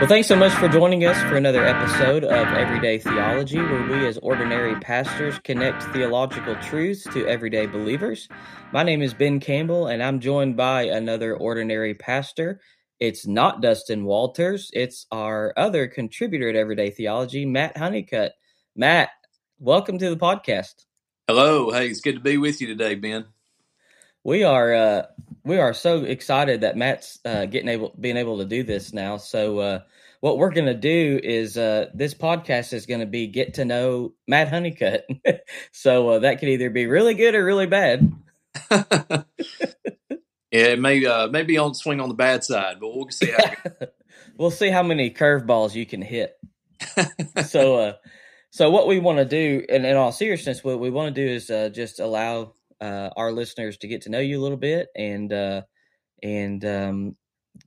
Well, thanks so much for joining us for another episode of Everyday Theology, where we as ordinary pastors connect theological truths to everyday believers. My name is Ben Campbell, and I'm joined by another ordinary pastor. It's not Dustin Walters, it's our other contributor at Everyday Theology, Matt Honeycutt. Matt, welcome to the podcast. Hello. Hey, it's good to be with you today, Ben. We are uh, we are so excited that Matt's uh, getting able being able to do this now. So uh, what we're going to do is uh, this podcast is going to be get to know Matt Honeycutt. so uh, that could either be really good or really bad. yeah, it may uh, maybe on swing on the bad side, but we'll see how. we'll see how many curveballs you can hit. so, uh, so what we want to do, and in all seriousness, what we want to do is uh, just allow uh, our listeners to get to know you a little bit and uh, and um,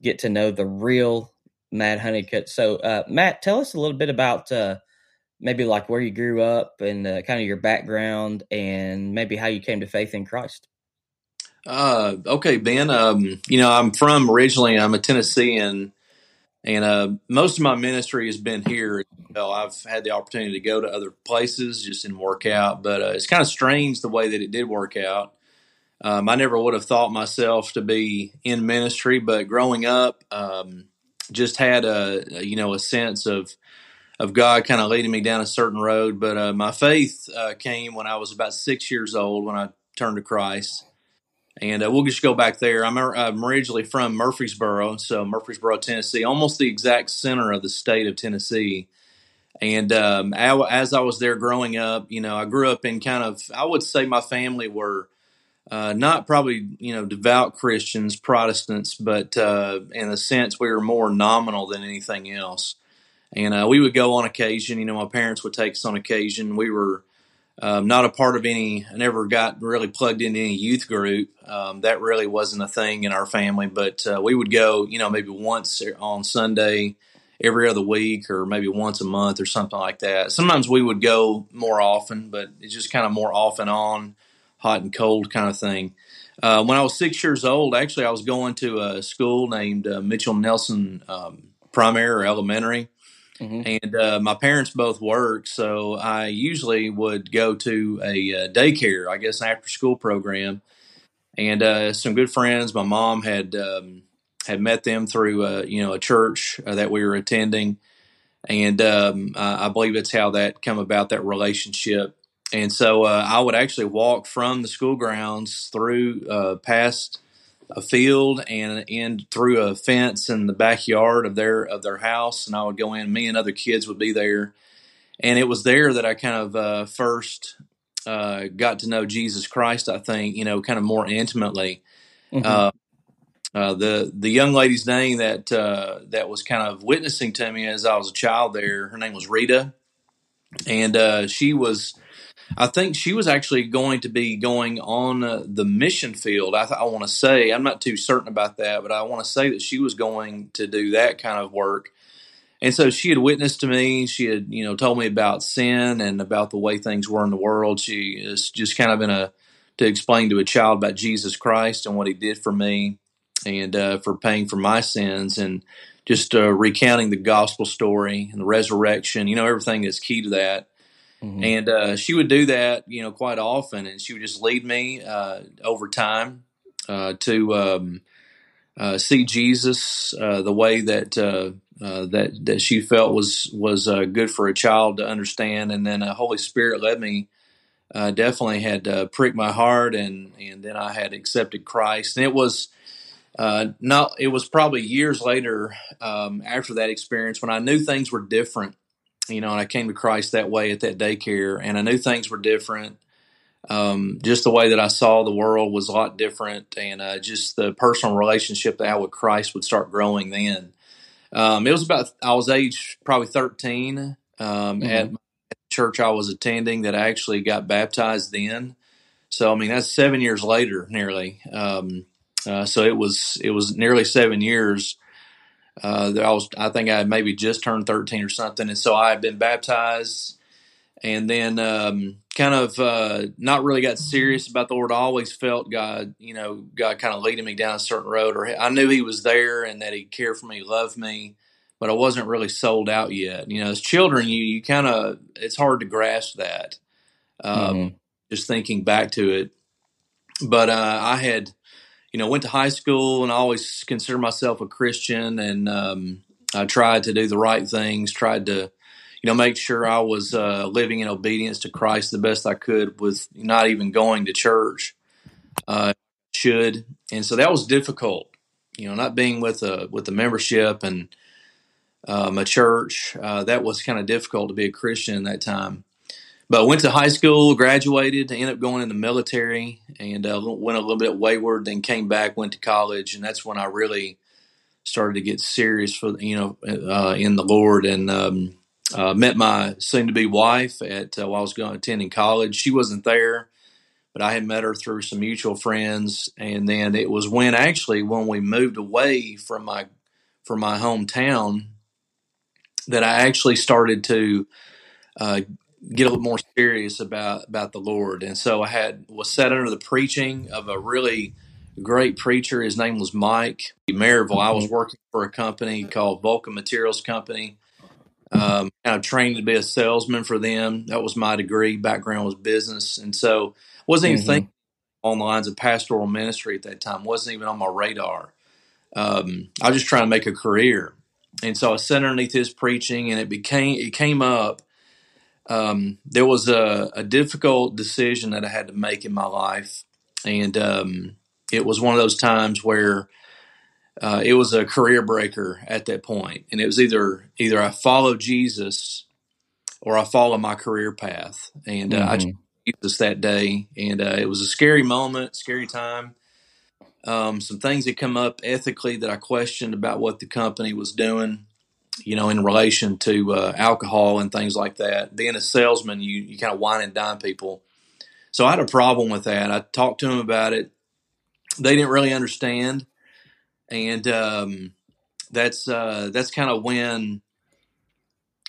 get to know the real Matt Honeycutt. So, uh, Matt, tell us a little bit about uh, maybe like where you grew up and uh, kind of your background, and maybe how you came to faith in Christ. Uh, okay, Ben. Um, you know, I'm from originally. I'm a Tennessean, and uh, most of my ministry has been here. I've had the opportunity to go to other places, just didn't work out. But uh, it's kind of strange the way that it did work out. Um, I never would have thought myself to be in ministry, but growing up, um, just had a, you know a sense of of God kind of leading me down a certain road. But uh, my faith uh, came when I was about six years old when I turned to Christ. And uh, we'll just go back there. I'm, I'm, originally from Murfreesboro, so Murfreesboro, Tennessee, almost the exact center of the state of Tennessee. And um, as I was there growing up, you know, I grew up in kind of, I would say my family were uh, not probably, you know, devout Christians, Protestants, but uh, in a sense, we were more nominal than anything else. And uh, we would go on occasion, you know, my parents would take us on occasion. We were, um, not a part of any, I never got really plugged into any youth group. Um, that really wasn't a thing in our family, but uh, we would go, you know, maybe once on Sunday, every other week, or maybe once a month or something like that. Sometimes we would go more often, but it's just kind of more off and on, hot and cold kind of thing. Uh, when I was six years old, actually, I was going to a school named uh, Mitchell Neilson um, Primary or Elementary Mm-hmm. And uh, my parents both work, so I usually would go to a uh, daycare, I guess, after school program. And uh, some good friends, my mom had um, had met them through uh, you know a church uh, that we were attending, and um, I, believe it's how that come about that relationship. And so uh, I would actually walk from the school grounds through past a field and in through a fence in the backyard of their of their house, and I would go in. Me and other kids would be there, and it was there that I kind of uh, first uh, got to know Jesus Christ. I think you know, kind of more intimately. Mm-hmm. Uh, the the young lady's name that uh, that was kind of witnessing to me as I was a child there. Her name was Rita, and uh, she was I think she was actually going to be going on uh, the mission field. I, th- I want to say, I'm not too certain about that, but I want to say that she was going to do that kind of work. And so she had witnessed to me. She had, you know, told me about sin and about the way things were in the world. She is just kind of in a to explain to a child about Jesus Christ and what He did for me and uh, for paying for my sins and just uh, recounting the gospel story and the resurrection. You know, everything that's key to that. Mm-hmm. And uh, she would do that, you know, quite often, and she would just lead me uh, over time uh, to um, uh, see Jesus uh, the way that uh, that that she felt was was good for a child to understand. And then the Holy Spirit led me. definitely had pricked my heart, and and then I had accepted Christ, and it was. Not it was probably years later um, after that experience when I knew things were different you know, and I came to Christ that way at that daycare, and I knew things were different. Um, just the way that I saw the world was a lot different, and uh, just the personal relationship that I had with Christ would start growing. Then um, it was about I was age probably thirteen um, mm-hmm. at the church I was attending that I actually got baptized then. So I mean that's seven years later, nearly. Um, uh, so it was it was nearly seven years uh, I was, I think I maybe just turned 13 or something. And so I had been baptized and then, um, kind of, uh, not really got serious about the Lord. I always felt God, you know, God kind of leading me down a certain road or I knew he was there and that he cared for me, loved me, but I wasn't really sold out yet. You know, as children, you you kind of it's hard to grasp that. Um, mm-hmm. Just thinking back to it, but uh, I had, you know, went to high school and I always considered myself a Christian, and um, I tried to do the right things, tried to, you know, make sure I was uh, living in obedience to Christ the best I could, with not even going to church. Uh, should, and so that was difficult. You know, not being with a with the membership and um, a church. Uh, that was kind of difficult to be a Christian in that time. But went to high school, graduated, ended up going in the military, and uh, went a little bit wayward. Then came back, went to college, and that's when I really started to get serious for you know uh, in the Lord, and um, uh, met my soon-to-be wife at uh, while I was going attending college. She wasn't there, but I had met her through some mutual friends, and then it was when actually when we moved away from my from my hometown that I actually started to uh, get a little more serious about about the Lord. And so I had was set under the preaching of a really great preacher. His name was Mike Maryville. I was mm-hmm. working for a company called Vulcan Materials Company. Um, kind of trained to be a salesman for them. That was my degree. Background was business, and so wasn't even mm-hmm. thinking on the lines of pastoral ministry at that time. wasn't even on my radar. Um, I was just trying to make a career, and so I sat underneath his preaching, and it became it came up um, there was a, a, difficult decision that I had to make in my life, and um, it was one of those times where uh, it was a career breaker at that point, and it was either either I follow Jesus or I follow my career path, and uh, mm-hmm. I chose Jesus that day, and uh, it was a scary moment, scary time. Um, some things that come up ethically that I questioned about what the company was doing you know, in relation to uh, alcohol and things like that. Being a salesman, you, you kind of wine and dine people. So I had a problem with that. I talked to them about it. They didn't really understand, and um, that's uh, that's kind of when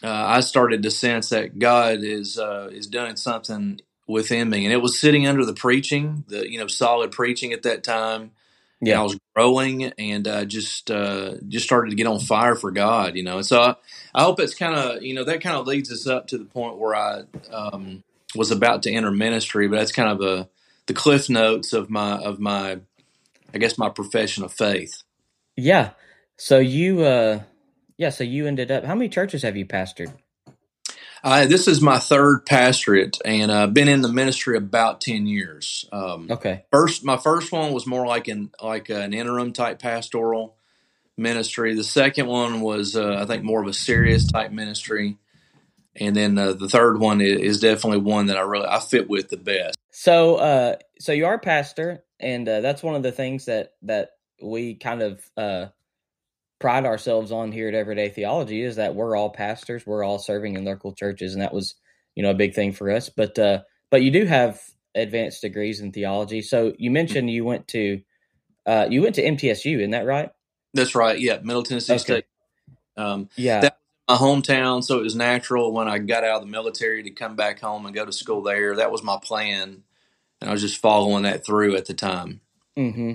uh, I started to sense that God is uh, is doing something within me, and it was sitting under the preaching, the you know solid preaching at that time yeah, and I was growing and uh, just uh, just started to get on fire for God, you know. And so I, I hope it's kind of you know that kind of leads us up to the point where I um, was about to enter ministry, but that's kind of a the cliff notes of my of my I guess my profession of faith. Yeah. So you uh yeah, so you ended up how many churches have you pastored? Uh, this is my third pastorate, and I've uh, been in the ministry about ten years. Um, okay. First, my first one was more like an like an interim type pastoral ministry. The second one was, uh, I think, more of a serious type ministry, and then uh, the third one is, definitely one that I really I fit with the best. So, uh, so you are a pastor, and uh, that's one of the things that that we kind of pride ourselves on here at Everyday Theology is that we're all pastors, we're all serving in local churches, and that was you know a big thing for us. But uh, but you do have advanced degrees in theology. So you mentioned you went to uh, you went to MTSU, isn't that right? That's right. Yeah, Middle Tennessee okay. State. Um, yeah, that was my hometown, so it was natural when I got out of the military to come back home and go to school there. That was my plan, and I was just following that through at the time. hmm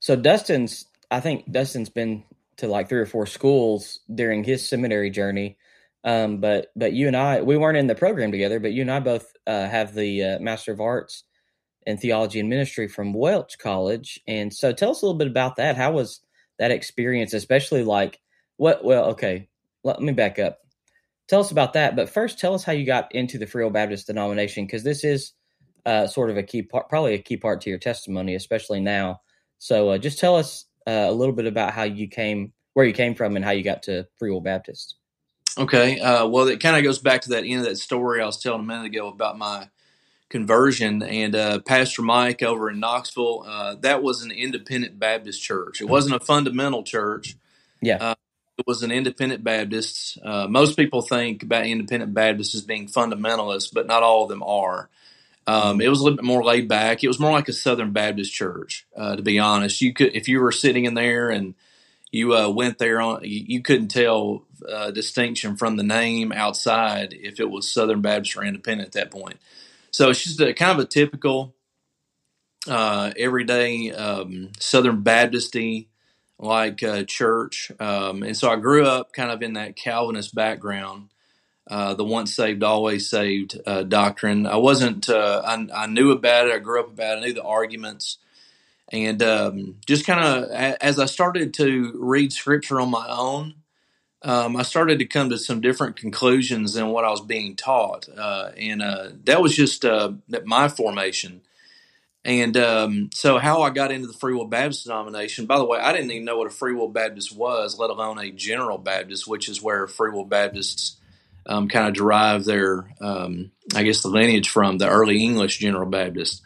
So Dustin's, I think Dustin's been to like three or four schools during his seminary journey. Um, but but you and I, we weren't in the program together, but you and I both uh, have the uh, Master of Arts in Theology and Ministry from Welch College. And so, tell us a little bit about that. How was that experience, especially like what? Well, okay, let me back up. Tell us about that, but first, tell us how you got into the Free Will Baptist denomination because this is uh, sort of a key part, probably a key part to your testimony, especially now. So, uh, just tell us uh, a little bit about how you came, where you came from, and how you got to Free Will Baptist. Okay. Uh, well, it kind of goes back to that end of that story I was telling a minute ago about my conversion and uh, Pastor Mike over in Knoxville. Uh, that was an independent Baptist church. It wasn't a fundamental church. Yeah. Uh, it was an independent Baptist. Uh, most people think about independent Baptists as being fundamentalists, but not all of them are. Um, it was a little bit more laid back. It was more like a Southern Baptist church, uh, to be honest. You could, if you were sitting in there and you uh, went there on, you, you couldn't tell uh, distinction from the name outside if it was Southern Baptist or Independent at that point. So it's just a kind of a typical, uh, everyday um, Southern Baptisty like uh, church. Um, and so I grew up kind of in that Calvinist background, uh, the once saved, always saved uh, doctrine. I wasn't, uh, I, I, knew about it. I grew up about it. I knew the arguments. And um, just kind of as I started to read scripture on my own, um, I started to come to some different conclusions than what I was being taught. Uh, and uh, that was just my formation. And um, so, how I got into the Free Will Baptist denomination, by the way, I didn't even know what a Free Will Baptist was, let alone a General Baptist, which is where Free Will Baptists um, kind of derive their, um, I guess, the lineage from the early English General Baptist.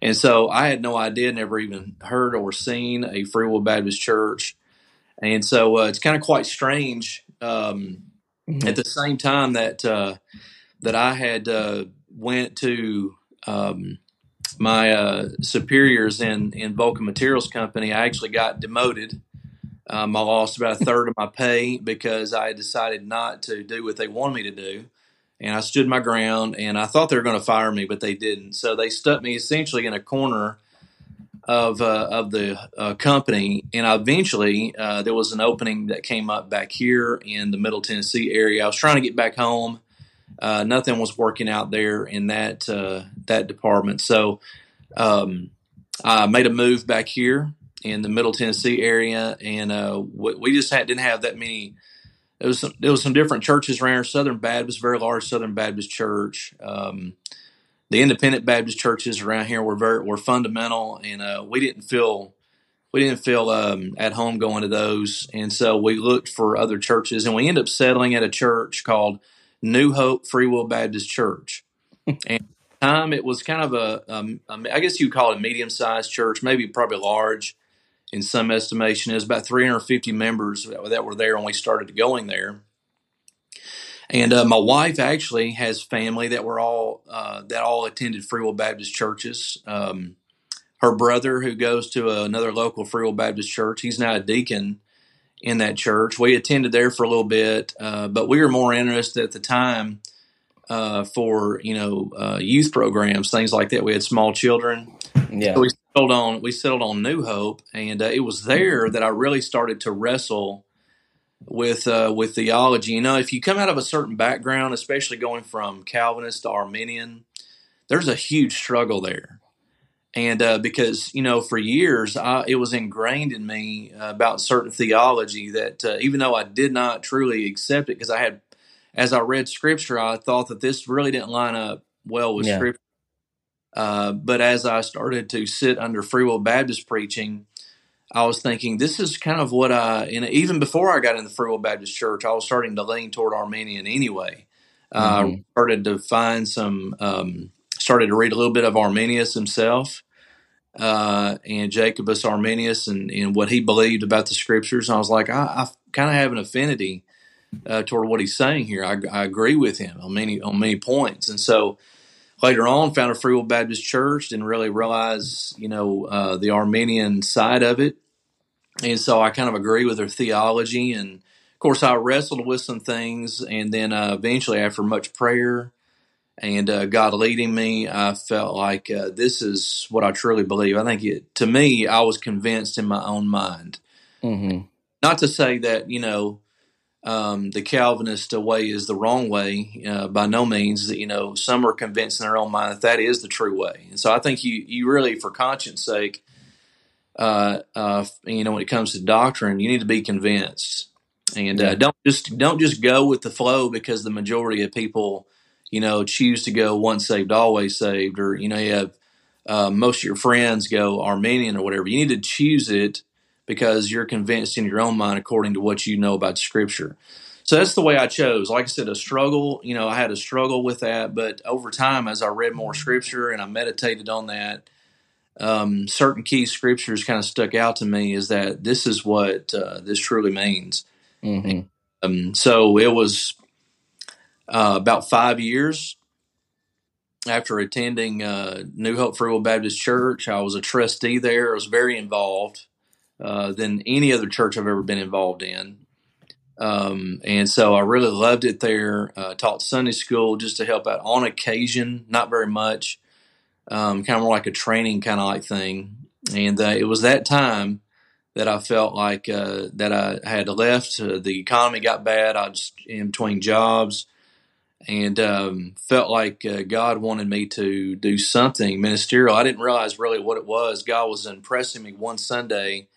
And so, I had no idea, never even heard or seen a Free Will Baptist church. And so, uh, it's kind of quite strange. Um, mm-hmm. At the same time that uh, that I had uh, went to um, my uh, superiors in in Vulcan Materials Company, I actually got demoted. Um, I lost about a third of my pay because I decided not to do what they wanted me to do, and I stood my ground. And I thought they were going to fire me, but they didn't. So they stuck me essentially in a corner of uh, of the uh, company. And eventually, uh, there was an opening that came up back here in the Middle Tennessee area. I was trying to get back home uh, nothing was working out there in that uh, that department. So um, I made a move back here in the Middle Tennessee area, and uh, we just had, didn't have that many. There was some, there was some different churches around here. Southern Baptist, very large Southern Baptist church. Um, the independent Baptist churches around here were very were fundamental, and uh, we didn't feel we didn't feel um, at home going to those, and so we looked for other churches, and we ended up settling at a church called New Hope Free Will Baptist Church. and time it was kind of a, um, I guess you'd call it a medium sized church, maybe probably large in some estimation. is about 350 members that were there when we started going there. And uh, my wife actually has family that were all uh, that all attended Free Will Baptist churches. Um, her brother, who goes to another local Free Will Baptist church, he's now a deacon in that church. We attended there for a little bit, uh, but we were more interested at the time uh, for you know uh, youth programs, things like that. We had small children. Yeah, so we settled on we settled on New Hope, and uh, it was there that I really started to wrestle with uh, with theology. You know, if you come out of a certain background, especially going from Calvinist to Arminian, there's a huge struggle there and uh, because you know for years I, it was ingrained in me uh, about certain theology that uh, even though I did not truly accept it because I had as I read scripture I thought that this really didn't line up well with yeah. scripture uh, but as I started to sit under free will Baptist preaching I was thinking this is kind of what I and even before I got in the free will Baptist church I was starting to lean toward Arminian anyway mm-hmm. I started to find some um, started to read a little bit of Arminius himself uh, and Jacobus Arminius and, and what he believed about the scriptures. And I was like, I, I kind of have an affinity uh, toward what he's saying here. I, I, agree with him on many on many points. And so later on, found a Free Will Baptist Church, didn't really realize you know uh, the Arminian side of it. And so I kind of agree with their theology. And of course, I wrestled with some things. And then uh, eventually, after much prayer, and uh, God leading me, I felt like uh, this is what I truly believe. I think it, to me, I was convinced in my own mind. Mm-hmm. Not to say that you know um, the Calvinist way is the wrong way. Uh, by no means. You know, some are convinced in their own mind that that is the true way, and so I think you you really, for conscience sake, uh, uh, you know, when it comes to doctrine, you need to be convinced, and uh, don't just don't just go with the flow because the majority of people you know, choose to go once saved, always saved, or, you know, you have uh, most of your friends go Arminian or whatever. You need to choose it because you're convinced in your own mind according to what you know about Scripture. So that's the way I chose. Like I said, a struggle, you know, I had a struggle with that, but over time, as I read more Scripture and I meditated on that, um, certain key scriptures kind of stuck out to me is that this is what uh, this truly means. Mm-hmm. Um, so it was uh, about five years after attending uh, New Hope Free Will Baptist Church. I was a trustee there. I was very involved uh, than any other church I've ever been involved in. Um, and so I really loved it there. Uh, taught Sunday school just to help out on occasion, not very much, um, kind of like a training kind of like thing. And uh, it was that time that I felt like uh, that I had left. Uh, the economy got bad. I was in between jobs and um, felt like uh, God wanted me to do something ministerial. I didn't realize really what it was. God was impressing me one Sunday.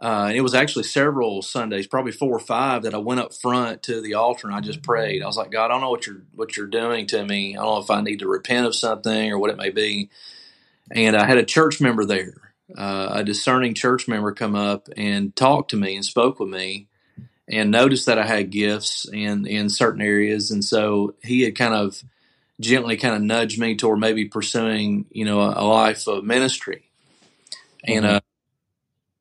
Uh, and it was actually several Sundays, probably four or five, that I went up front to the altar and I just prayed. I was like, God, I don't know what you're what you're doing to me. I don't know if I need to repent of something or what it may be. And I had a church member there, uh, a discerning church member, come up and talk to me and spoke with me and noticed that I had gifts in in certain areas, and so he had kind of gently kind of nudged me toward maybe pursuing you know a, a life of ministry. And mm-hmm. uh,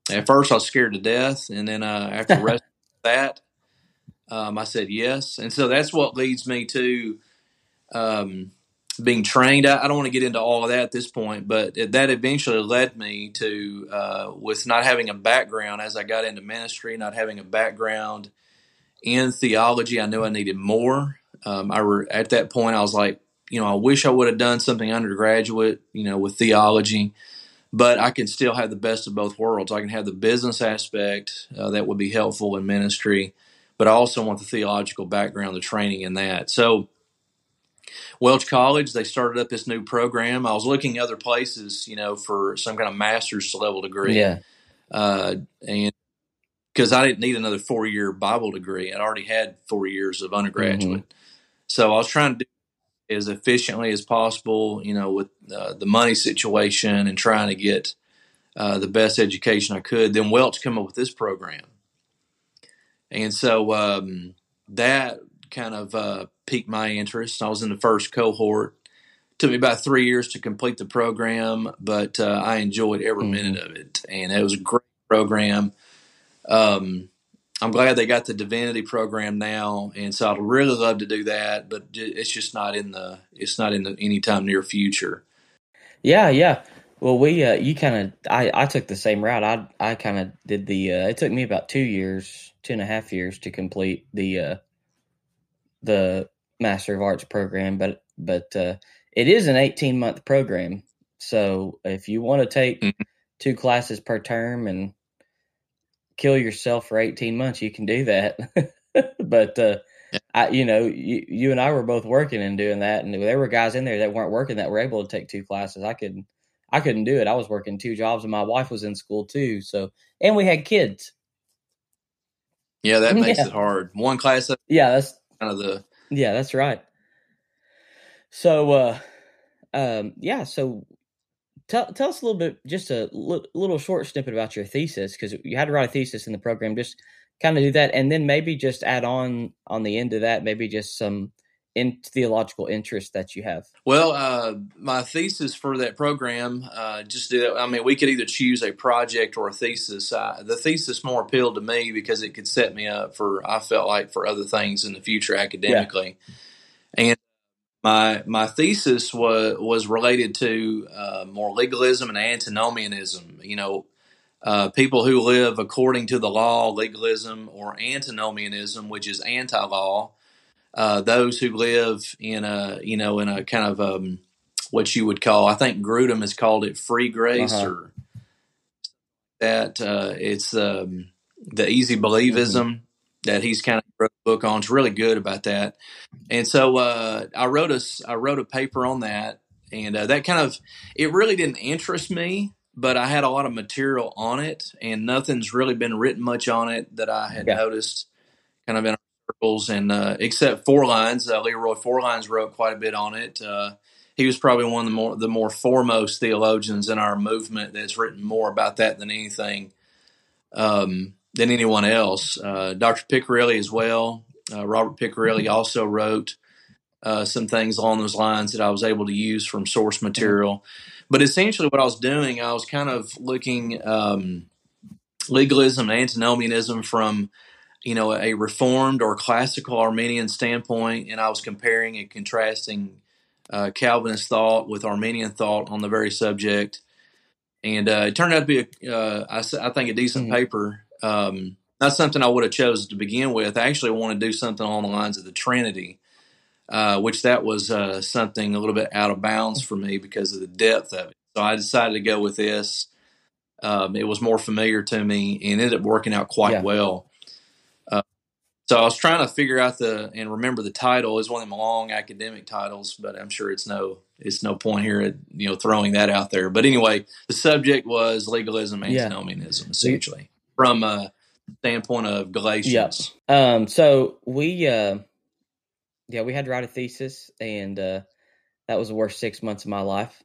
at first, I was scared to death, and then uh, after the rest that, um, I said yes, and so that's what leads me to. Um, being trained. I, I, don't want to get into all of that at this point, but it, that eventually led me to, uh, with not having a background as I got into ministry, not having a background in theology, I knew I needed more. Um, I were at that point, I was like, you know, I wish I would have done something undergraduate, you know, with theology, but I can still have the best of both worlds. I can have the business aspect uh, that would be helpful in ministry, but I also want the theological background, the training in that. So Welch College, they started up this new program. I was looking other places, you know, for some kind of master's level degree. Yeah. Uh, and because I didn't need another four year Bible degree, I'd already had four years of undergraduate. Mm-hmm. So I was trying to do as efficiently as possible, you know, with uh, the money situation and trying to get uh, the best education I could. Then Welch come up with this program. And so um, that kind of uh, piqued my interest. I was in the first cohort. It took me about three years to complete the program, but uh, I enjoyed every mm-hmm. minute of it, and it was a great program. Um, I'm glad they got the divinity program now, and so I'd really love to do that, but it's just not in the it's not in the anytime near future. Yeah, yeah. Well, we uh, you kind of I I took the same route. I I kind of did the. Uh, it took me about two years, two and a half years to complete the uh, the Master of Arts program, but but uh, it is an 18 month program. So if you want to take mm-hmm. two classes per term and kill yourself for 18 months, you can do that. but uh. I, you know, you, you and I were both working and doing that, and there were guys in there that weren't working that were able to take two classes. I couldn't, I couldn't do it. I was working two jobs, and my wife was in school too. So, and we had kids. Yeah, that makes yeah. it hard. One class. Yeah, that's kind of the yeah, that's right. So, uh, um, yeah. So, tell tell us a little bit, just a l- little short snippet about your thesis, because you had to write a thesis in the program. Just kind of do that, and then maybe just add on on the end of that, maybe just some in theological interest that you have? Well, uh, my thesis for that program, uh, just did, I mean, we could either choose a project or a thesis. Uh, the thesis more appealed to me because it could set me up for, I felt like, for other things in the future academically. Yeah. And my my thesis was was related to uh, more legalism and antinomianism. You know, uh, people who live according to the law, legalism, or antinomianism, which is anti-law uh, those who live in a you know in a kind of um, what you would call I think Grudem has called it free grace uh-huh. or that uh, it's um, the easy believism mm-hmm. That he's kind of wrote a book on. It's really good about that. And so uh, I wrote a I wrote a paper on that, and uh, that kind of it really didn't interest me. But I had a lot of material on it, and nothing's really been written much on it that I had yeah. noticed kind of in circles, and uh, except Forlines, uh, Leroy Forlines wrote quite a bit on it. Uh, he was probably one of the more the more foremost theologians in our movement that's written more about that than anything um, than anyone else. Uh, Dr. Picirilli as well. Uh, Robert Picirilli also wrote uh, some things along those lines that I was able to use from source material. But essentially, what I was doing, I was kind of looking um, legalism and antinomianism from you know, a reformed or classical Arminian standpoint, and I was comparing and contrasting uh, Calvinist thought with Arminian thought on the very subject. And uh, it turned out to be, a, uh, I, I think, a decent mm-hmm. paper. Um, not something I would have chosen to begin with. I actually wanted to do something along the lines of the Trinity, uh, which that was uh, something a little bit out of bounds for me because of the depth of it. So I decided to go with this. um, it was more familiar to me and ended up working out quite Yeah. well. Uh, so I was trying to figure out the and remember the title is one of them long academic titles, but I'm sure it's no it's no point here at you know throwing that out there. But anyway, the subject was legalism, Yeah. antinomianism, essentially from a standpoint of Galatians. Um, so we, uh, yeah, we had to write a thesis, and uh, that was the worst six months of my life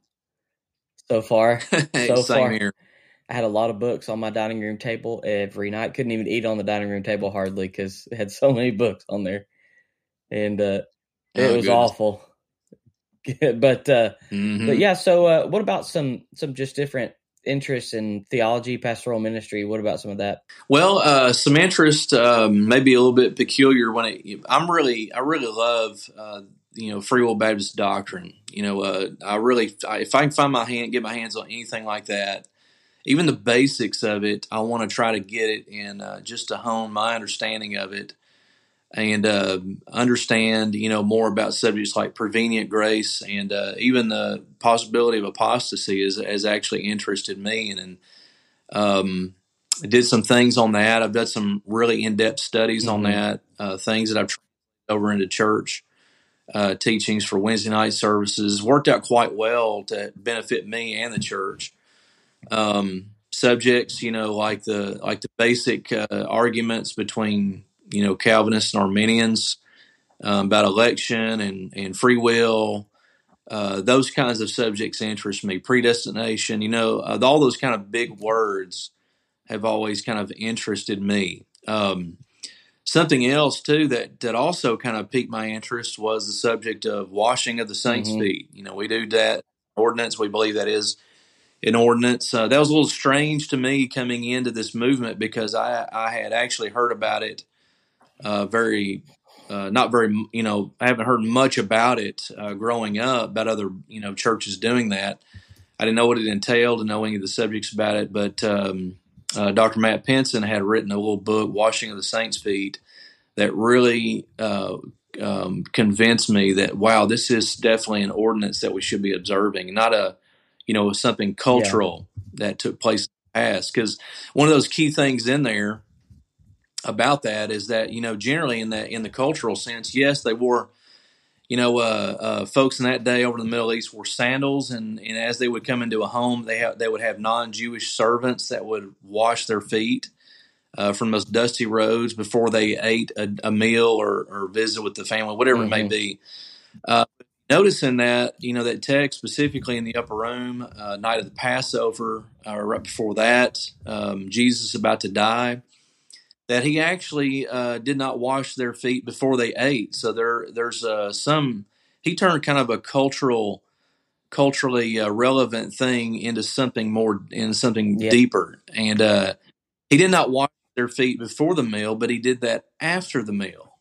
so far. So Same far. here. I had a lot of books on my dining room table every night. Couldn't even eat on the dining room table hardly because it had so many books on there, and uh, it Oh, was goodness. awful. but uh, Mhm. but yeah, so uh, what about some some just different interests in theology, pastoral ministry? What about some of that? Well, uh, some interest, um, maybe a little bit peculiar. When it, I'm really, I really love, uh, you know, Free Will Baptist doctrine. You know, uh, I really, I, if I can find my hand, get my hands on anything like that, even the basics of it, I want to try to get it and uh, just to hone my understanding of it and uh, understand, you know, more about subjects like prevenient grace and uh, even the possibility of apostasy has, has actually interested me and. and um, I did some things on that. I've done some really in-depth studies on Mhm. that. Uh, things that I've translated over into church uh, teachings for Wednesday night services worked out quite well to benefit me and the church. Um, subjects, you know, like the like the basic uh, arguments between you know Calvinists and Arminians um, about election and and free will. Uh, those kinds of subjects interest me. Predestination, you know, uh, all those kind of big words have always kind of interested me. Um, something else too that that also kind of piqued my interest was the subject of washing of the saints' Mhm. feet. You know, we do that ordinance. We believe that is an ordinance. Uh, that was a little strange to me coming into this movement because I I had actually heard about it uh, very. Uh, not very, you know, I haven't heard much about it uh, growing up about other, you know, churches doing that. I didn't know what it entailed and know any of the subjects about it, but um, uh, Dr. Matt Pinson had written a little book, Washing of the Saints' Feet, that really uh, um, convinced me that wow, this is definitely an ordinance that we should be observing, not a you know something cultural that took place in the past. Because one of those key things in there about that is that you know generally in that in the cultural sense, yes, they wore you know, uh, uh, folks in that day over in the Middle East wore sandals, and, and as they would come into a home, they have they would have non-Jewish servants that would wash their feet uh, from those dusty roads before they ate a, a meal or, or visit with the family, whatever it may Mhm. be. Uh, noticing that, you know, that text specifically in the upper room, uh, night of the Passover, uh, right before that, um, Jesus about to die that he actually uh, did not wash their feet before they ate. So there, there's uh, some. He turned kind of a cultural, culturally uh, relevant thing into something more, into something Yeah. deeper. And uh, he did not wash their feet before the meal, but he did that after the meal.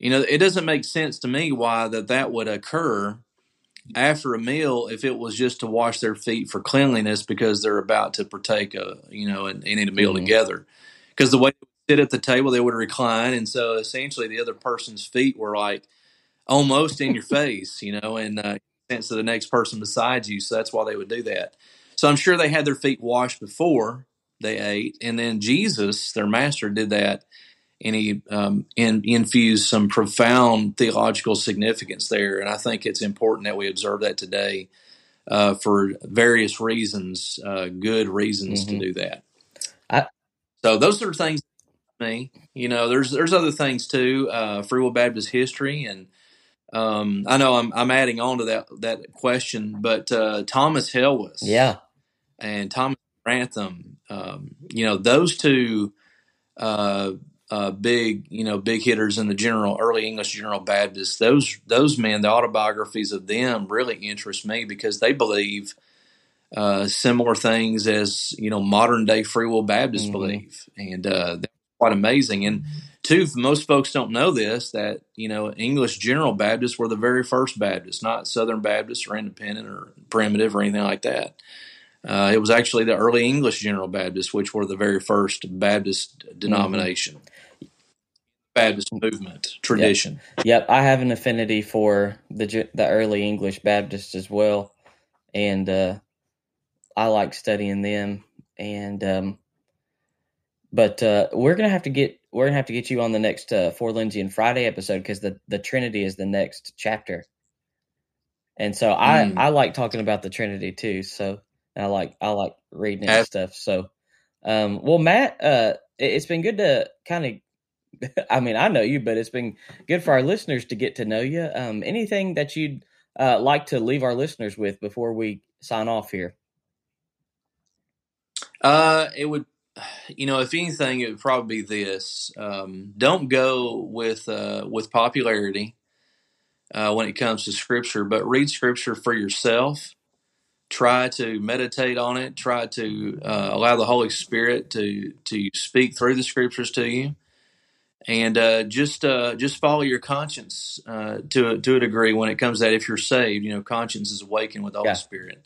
You know, it doesn't make sense to me why that that would occur after a meal if it was just to wash their feet for cleanliness because they're about to partake a you know and, and eat a meal Mhm. together because the way sit at the table they would recline and so essentially the other person's feet were like almost in your face you know and uh, sense of the next person beside you so that's why they would do that so i'm sure they had their feet washed before they ate and then jesus their master did that and he um, in, infused some profound theological significance there. And I think it's important that we observe that today uh, for various reasons, uh, good reasons Mhm. to do that. I- so those are things. Me, you know, there's there's other things too. Uh, Free Will Baptist history, and um, I know I'm I'm adding on to that that question, but uh, Thomas Helwys, Yeah. and Thomas Grantham. Um, you know, those two uh, uh, big, you know, big hitters in the general early English General Baptist. Those those men, the autobiographies of them really interest me because they believe uh, similar things as you know modern day Free Will Baptists Mhm. believe, and uh, quite amazing. And two, most folks don't know this that you know English General Baptists were the very first Baptists, not Southern Baptists or Independent or Primitive or anything like that. Uh, it was actually the early English General Baptists, which were the very first Baptist denomination, Baptist movement tradition. Yep, I have an affinity for the the early English Baptists as well, and uh, I like studying them. and um, but uh, we're gonna have to get we're gonna have to get you on the next uh, for Lindsay and Friday episode because the the Trinity is the next chapter, and so I Mm. I like talking about the Trinity too. So I like I like reading and stuff. So, um, well, Matt, uh, it, it's been good to kind of. I mean, I know you, but it's been good for our listeners to get to know you. Um, anything that you'd uh, like to leave our listeners with before we sign off here? Uh, it would, you know, if anything, it would probably be this: um, don't go with uh, with popularity uh, when it comes to Scripture, but read Scripture for yourself. Try to meditate on it. Try to uh, allow the Holy Spirit to to speak through the Scriptures to you, and uh, just uh, just follow your conscience uh, to a, to a degree when it comes to that. If you're saved, you know, conscience is awakened with the Holy Yeah. Spirit.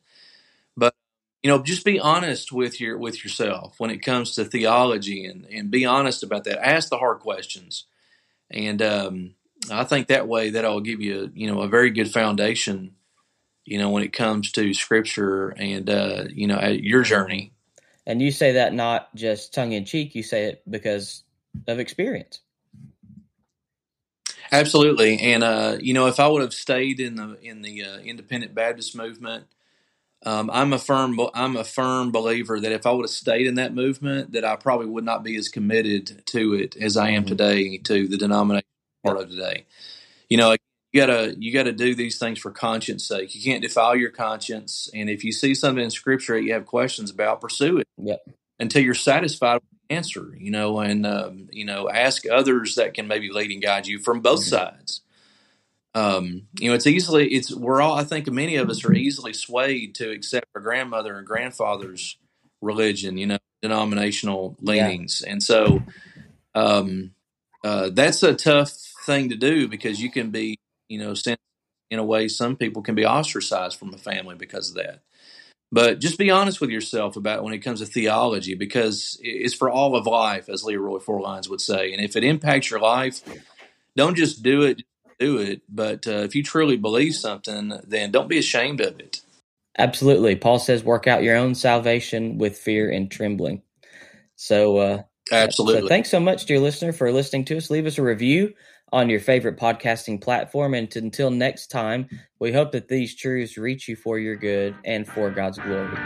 You know, just be honest with your with yourself when it comes to theology, and and be honest about that. Ask the hard questions, and um, I think that way that'll give you you know a very good foundation. You know, when it comes to Scripture and uh, you know your journey. And you say that not just tongue in cheek, you say it because of experience. Absolutely, and uh, you know, if I would have stayed in the in the uh, independent Baptist movement, um, I'm a firm I'm a firm believer that if I would have stayed in that movement, that I probably would not be as committed to it as I am Mhm. today to the denomination part of today. You know, you gotta you gotta do these things for conscience sake. You can't defile your conscience, and if you see something in Scripture that you have questions about, pursue it Yep. until you're satisfied with the answer. You know, and um, you know, ask others that can maybe lead and guide you from both Mhm. sides. Um, you know, it's easily it's we're all I think many of us are easily swayed to accept our grandmother and grandfather's religion. You know, denominational Yeah. leanings, and so um, uh, that's a tough thing to do because you can be, you know, sent in a way. Some people can be ostracized from a family because of that. But just be honest with yourself about when it comes to theology, because it's for all of life, as Leroy Forlines would say. And if it impacts your life, don't just do it, do it. But uh, if you truly believe something, then don't be ashamed of it. Absolutely. Paul says, work out your own salvation with fear and trembling. So, uh, Absolutely. So thanks so much, dear listener, for listening to us. Leave us a review on your favorite podcasting platform. And until next time, we hope that these truths reach you for your good and for God's glory.